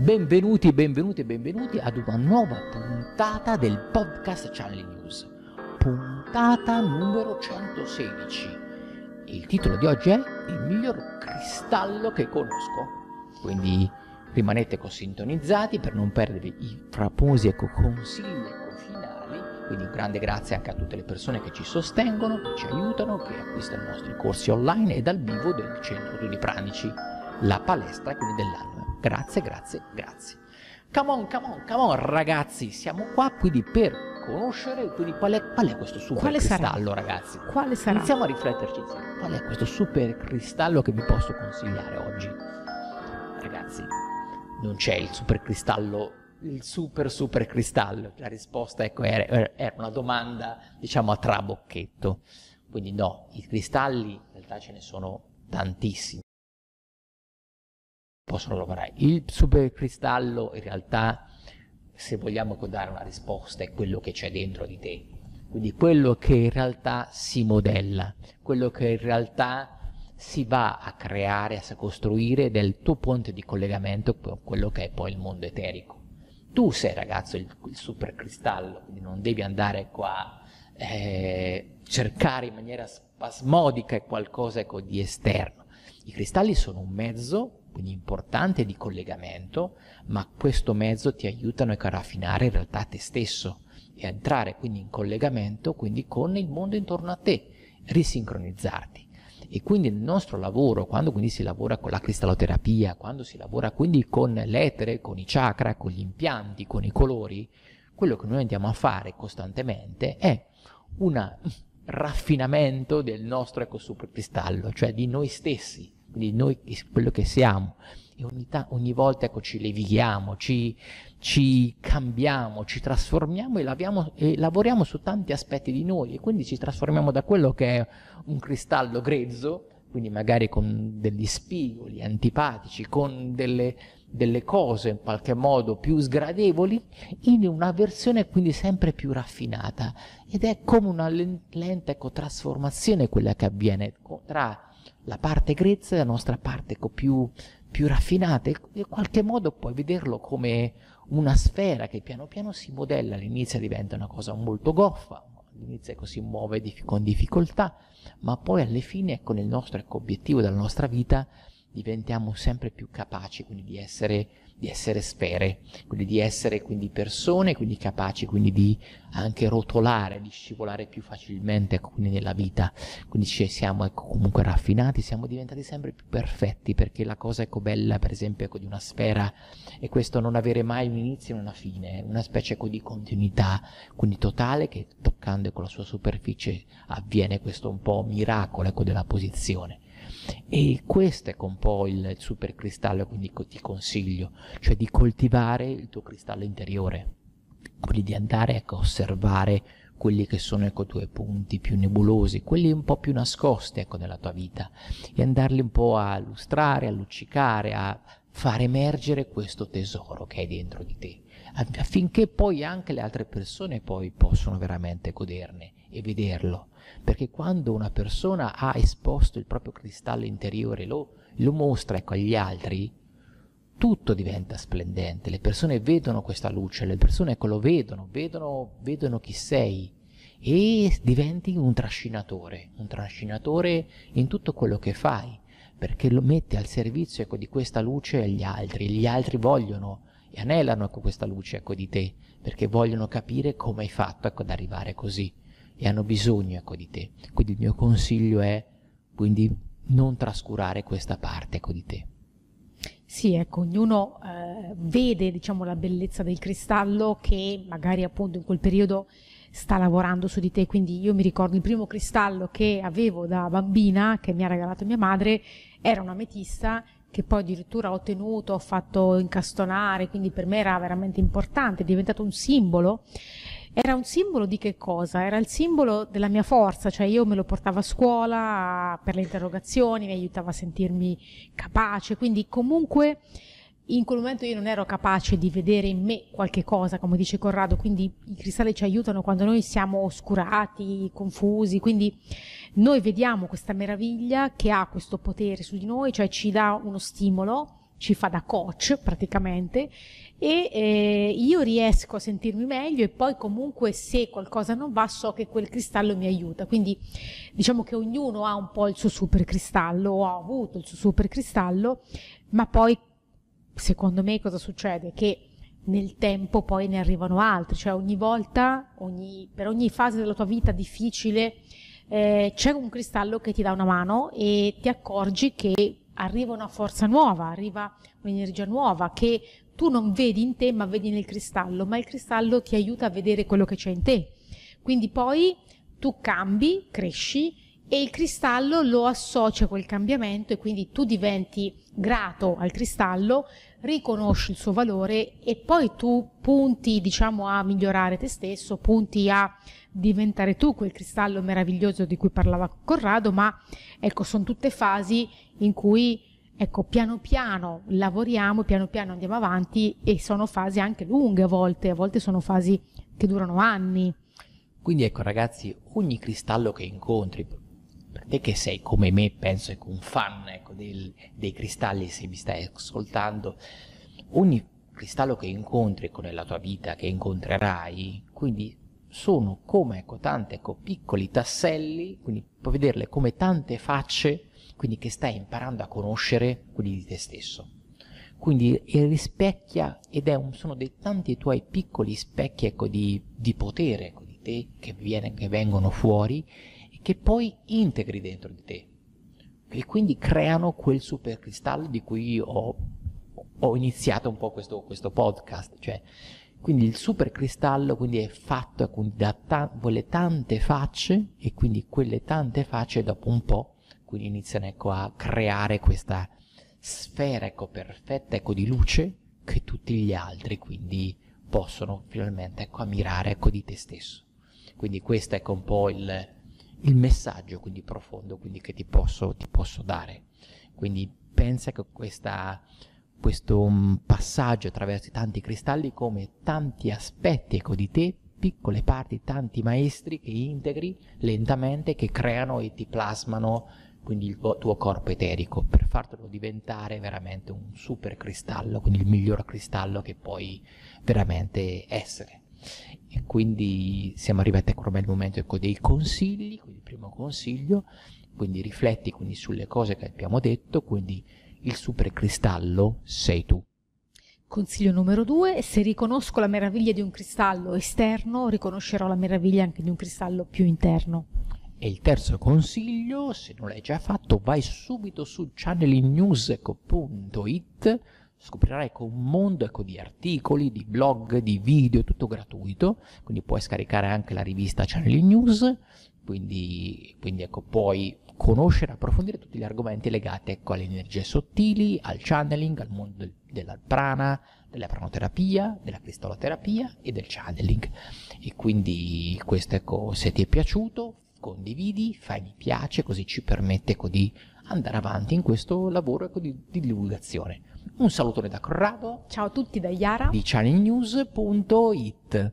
Benvenuti, benvenuti, benvenuti ad una nuova puntata del podcast Channel News. Puntata numero 116. Il titolo di oggi è Il miglior cristallo che conosco. Quindi rimanete sintonizzati per non perdere i fraposi ecco, consigli ecco, finali. Quindi un grande grazie anche a tutte le persone che ci sostengono, che ci aiutano, che acquistano i nostri corsi online e dal vivo del Centro Studi Pranici, la palestra quindi dell'anno. Grazie, grazie, grazie. Come on, come on, come on, ragazzi, siamo qua quindi per conoscere quindi qual è, qual è questo super Quale sarà? cristallo, ragazzi. Quale sarà? Iniziamo a rifletterci insieme. Qual è questo super cristallo che vi posso consigliare oggi? Ragazzi, non c'è il super cristallo, il super super cristallo. La risposta ecco, era, era una domanda, diciamo, a trabocchetto. Quindi no, i cristalli in realtà ce ne sono tantissimi. Possono lavorare. Il supercristallo in realtà, se vogliamo dare una risposta, è quello che c'è dentro di te. Quindi quello che in realtà si modella, quello che in realtà si va a creare, a costruire del tuo ponte di collegamento con quello che è poi il mondo eterico. Tu sei ragazzo il, il supercristallo, quindi non devi andare qua eh, cercare in maniera spasmodica qualcosa ecco, di esterno. I cristalli sono un mezzo, quindi importante, di collegamento, ma questo mezzo ti ecco, a raffinare in realtà te stesso e a entrare quindi in collegamento quindi con il mondo intorno a te, risincronizzarti. E quindi nel nostro lavoro, quando quindi si lavora con la cristalloterapia, quando si lavora quindi con l'etere, con i chakra, con gli impianti, con i colori, quello che noi andiamo a fare costantemente è un raffinamento del nostro supercristallo, cioè di noi stessi, di noi quello che siamo. E ogni, ta- ogni volta ecco, ci levighiamo, ci, ci cambiamo, ci trasformiamo e, laviamo, e lavoriamo su tanti aspetti di noi e quindi ci trasformiamo da quello che è un cristallo grezzo, quindi magari con degli spigoli antipatici, con delle, delle cose in qualche modo più sgradevoli, in una versione quindi sempre più raffinata. Ed è come una lenta ecco, trasformazione quella che avviene tra la parte grezza e la nostra parte più, più raffinata. In qualche modo puoi vederlo come una sfera che piano piano si modella, all'inizio diventa una cosa molto goffa, all'inizio ecco, si muove con difficoltà, ma poi alla fine ecco, nel nostro ecco, obiettivo della nostra vita diventiamo sempre più capaci quindi di essere, di essere sfere, quindi di essere quindi persone, quindi capaci quindi di anche rotolare, di scivolare più facilmente ecco, quindi nella vita, quindi ci siamo ecco, comunque raffinati, siamo diventati sempre più perfetti perché la cosa ecco bella per esempio ecco, di una sfera è questo non avere mai un inizio e una fine, una specie ecco, di continuità, quindi totale che toccando con la sua superficie avviene questo un po' miracolo ecco, della posizione. E questo è un po' il supercristallo, quindi ti consiglio, cioè di coltivare il tuo cristallo interiore, quindi di andare ecco, a osservare quelli che sono ecco, i tuoi punti più nebulosi, quelli un po' più nascosti ecco, nella tua vita, e andarli un po' a lustrare, a luccicare, a far emergere questo tesoro che è dentro di te, affinché poi anche le altre persone poi possono veramente goderne e vederlo perché quando una persona ha esposto il proprio cristallo interiore, lo, lo mostra ecco, agli altri, tutto diventa splendente, le persone vedono questa luce, le persone ecco, lo vedono, vedono, vedono chi sei e diventi un trascinatore, un trascinatore in tutto quello che fai, perché lo metti al servizio ecco, di questa luce agli altri, gli altri vogliono e anelano ecco, questa luce ecco, di te, perché vogliono capire come hai fatto ecco, ad arrivare così e hanno bisogno ecco, di te. Quindi il mio consiglio è quindi non trascurare questa parte ecco, di te. Sì, ecco, ognuno eh, vede diciamo, la bellezza del cristallo che magari appunto in quel periodo sta lavorando su di te. Quindi io mi ricordo il primo cristallo che avevo da bambina, che mi ha regalato mia madre, era una ametista che poi addirittura ho tenuto, ho fatto incastonare, quindi per me era veramente importante, è diventato un simbolo era un simbolo di che cosa? Era il simbolo della mia forza, cioè io me lo portavo a scuola per le interrogazioni, mi aiutava a sentirmi capace, quindi comunque in quel momento io non ero capace di vedere in me qualche cosa, come dice Corrado, quindi i cristalli ci aiutano quando noi siamo oscurati, confusi, quindi noi vediamo questa meraviglia che ha questo potere su di noi, cioè ci dà uno stimolo ci fa da coach praticamente e eh, io riesco a sentirmi meglio e poi comunque se qualcosa non va so che quel cristallo mi aiuta. Quindi diciamo che ognuno ha un po' il suo super cristallo o ha avuto il suo super cristallo, ma poi secondo me cosa succede? Che nel tempo poi ne arrivano altri, cioè ogni volta, ogni, per ogni fase della tua vita difficile eh, c'è un cristallo che ti dà una mano e ti accorgi che arriva una forza nuova, arriva un'energia nuova che tu non vedi in te ma vedi nel cristallo, ma il cristallo ti aiuta a vedere quello che c'è in te. Quindi poi tu cambi, cresci e il cristallo lo associa a quel cambiamento e quindi tu diventi grato al cristallo, riconosci il suo valore e poi tu punti, diciamo, a migliorare te stesso, punti a diventare tu quel cristallo meraviglioso di cui parlava Corrado, ma ecco, sono tutte fasi in cui Ecco, piano piano lavoriamo, piano piano andiamo avanti e sono fasi anche lunghe a volte, a volte sono fasi che durano anni. Quindi ecco ragazzi, ogni cristallo che incontri, per te che sei come me, penso ecco, un fan ecco, del, dei cristalli se mi stai ascoltando, ogni cristallo che incontri ecco, nella tua vita, che incontrerai, quindi sono come ecco, tanti ecco, piccoli tasselli, quindi puoi vederle come tante facce quindi che stai imparando a conoscere quelli di te stesso. Quindi rispecchia ed è un, sono dei tanti tuoi piccoli specchi ecco, di, di, potere ecco, di te che, viene, che vengono fuori e che poi integri dentro di te. E quindi creano quel supercristallo di cui ho, ho iniziato un po' questo, questo podcast. Cioè, quindi il supercristallo quindi è fatto ecco, da ta- quelle tante facce e quindi quelle tante facce dopo un po' quindi iniziano ecco, a creare questa sfera ecco, perfetta ecco, di luce che tutti gli altri quindi possono finalmente ecco, ammirare ecco, di te stesso. Quindi questo è ecco, un po' il, il messaggio quindi profondo quindi, che ti posso, ti posso dare. Quindi pensa che questa, questo mm, passaggio attraverso tanti cristalli come tanti aspetti ecco, di te piccole parti, tanti maestri che integri lentamente, che creano e ti plasmano quindi il tuo corpo eterico, per fartelo diventare veramente un super cristallo, quindi il miglior cristallo che puoi veramente essere. E quindi siamo arrivati ormai al momento ecco, dei consigli, quindi il primo consiglio, quindi rifletti quindi sulle cose che abbiamo detto, quindi il super cristallo sei tu. Consiglio numero due, se riconosco la meraviglia di un cristallo esterno, riconoscerò la meraviglia anche di un cristallo più interno. E il terzo consiglio, se non l'hai già fatto, vai subito su channelingnews.it, scoprirai ecco un mondo ecco, di articoli, di blog, di video, tutto gratuito, quindi puoi scaricare anche la rivista Channeling News, quindi, quindi ecco, puoi conoscere, approfondire tutti gli argomenti legati ecco, alle energie sottili, al channeling, al mondo del, della prana, della pranoterapia, della cristalloterapia e del channeling. E quindi questo ecco, se ti è piaciuto, condividi, fai mi piace, così ci permette ecco, di andare avanti in questo lavoro ecco, di, di, divulgazione. Un salutone da Corrado. Ciao a tutti da Yara. Di channelnews.it.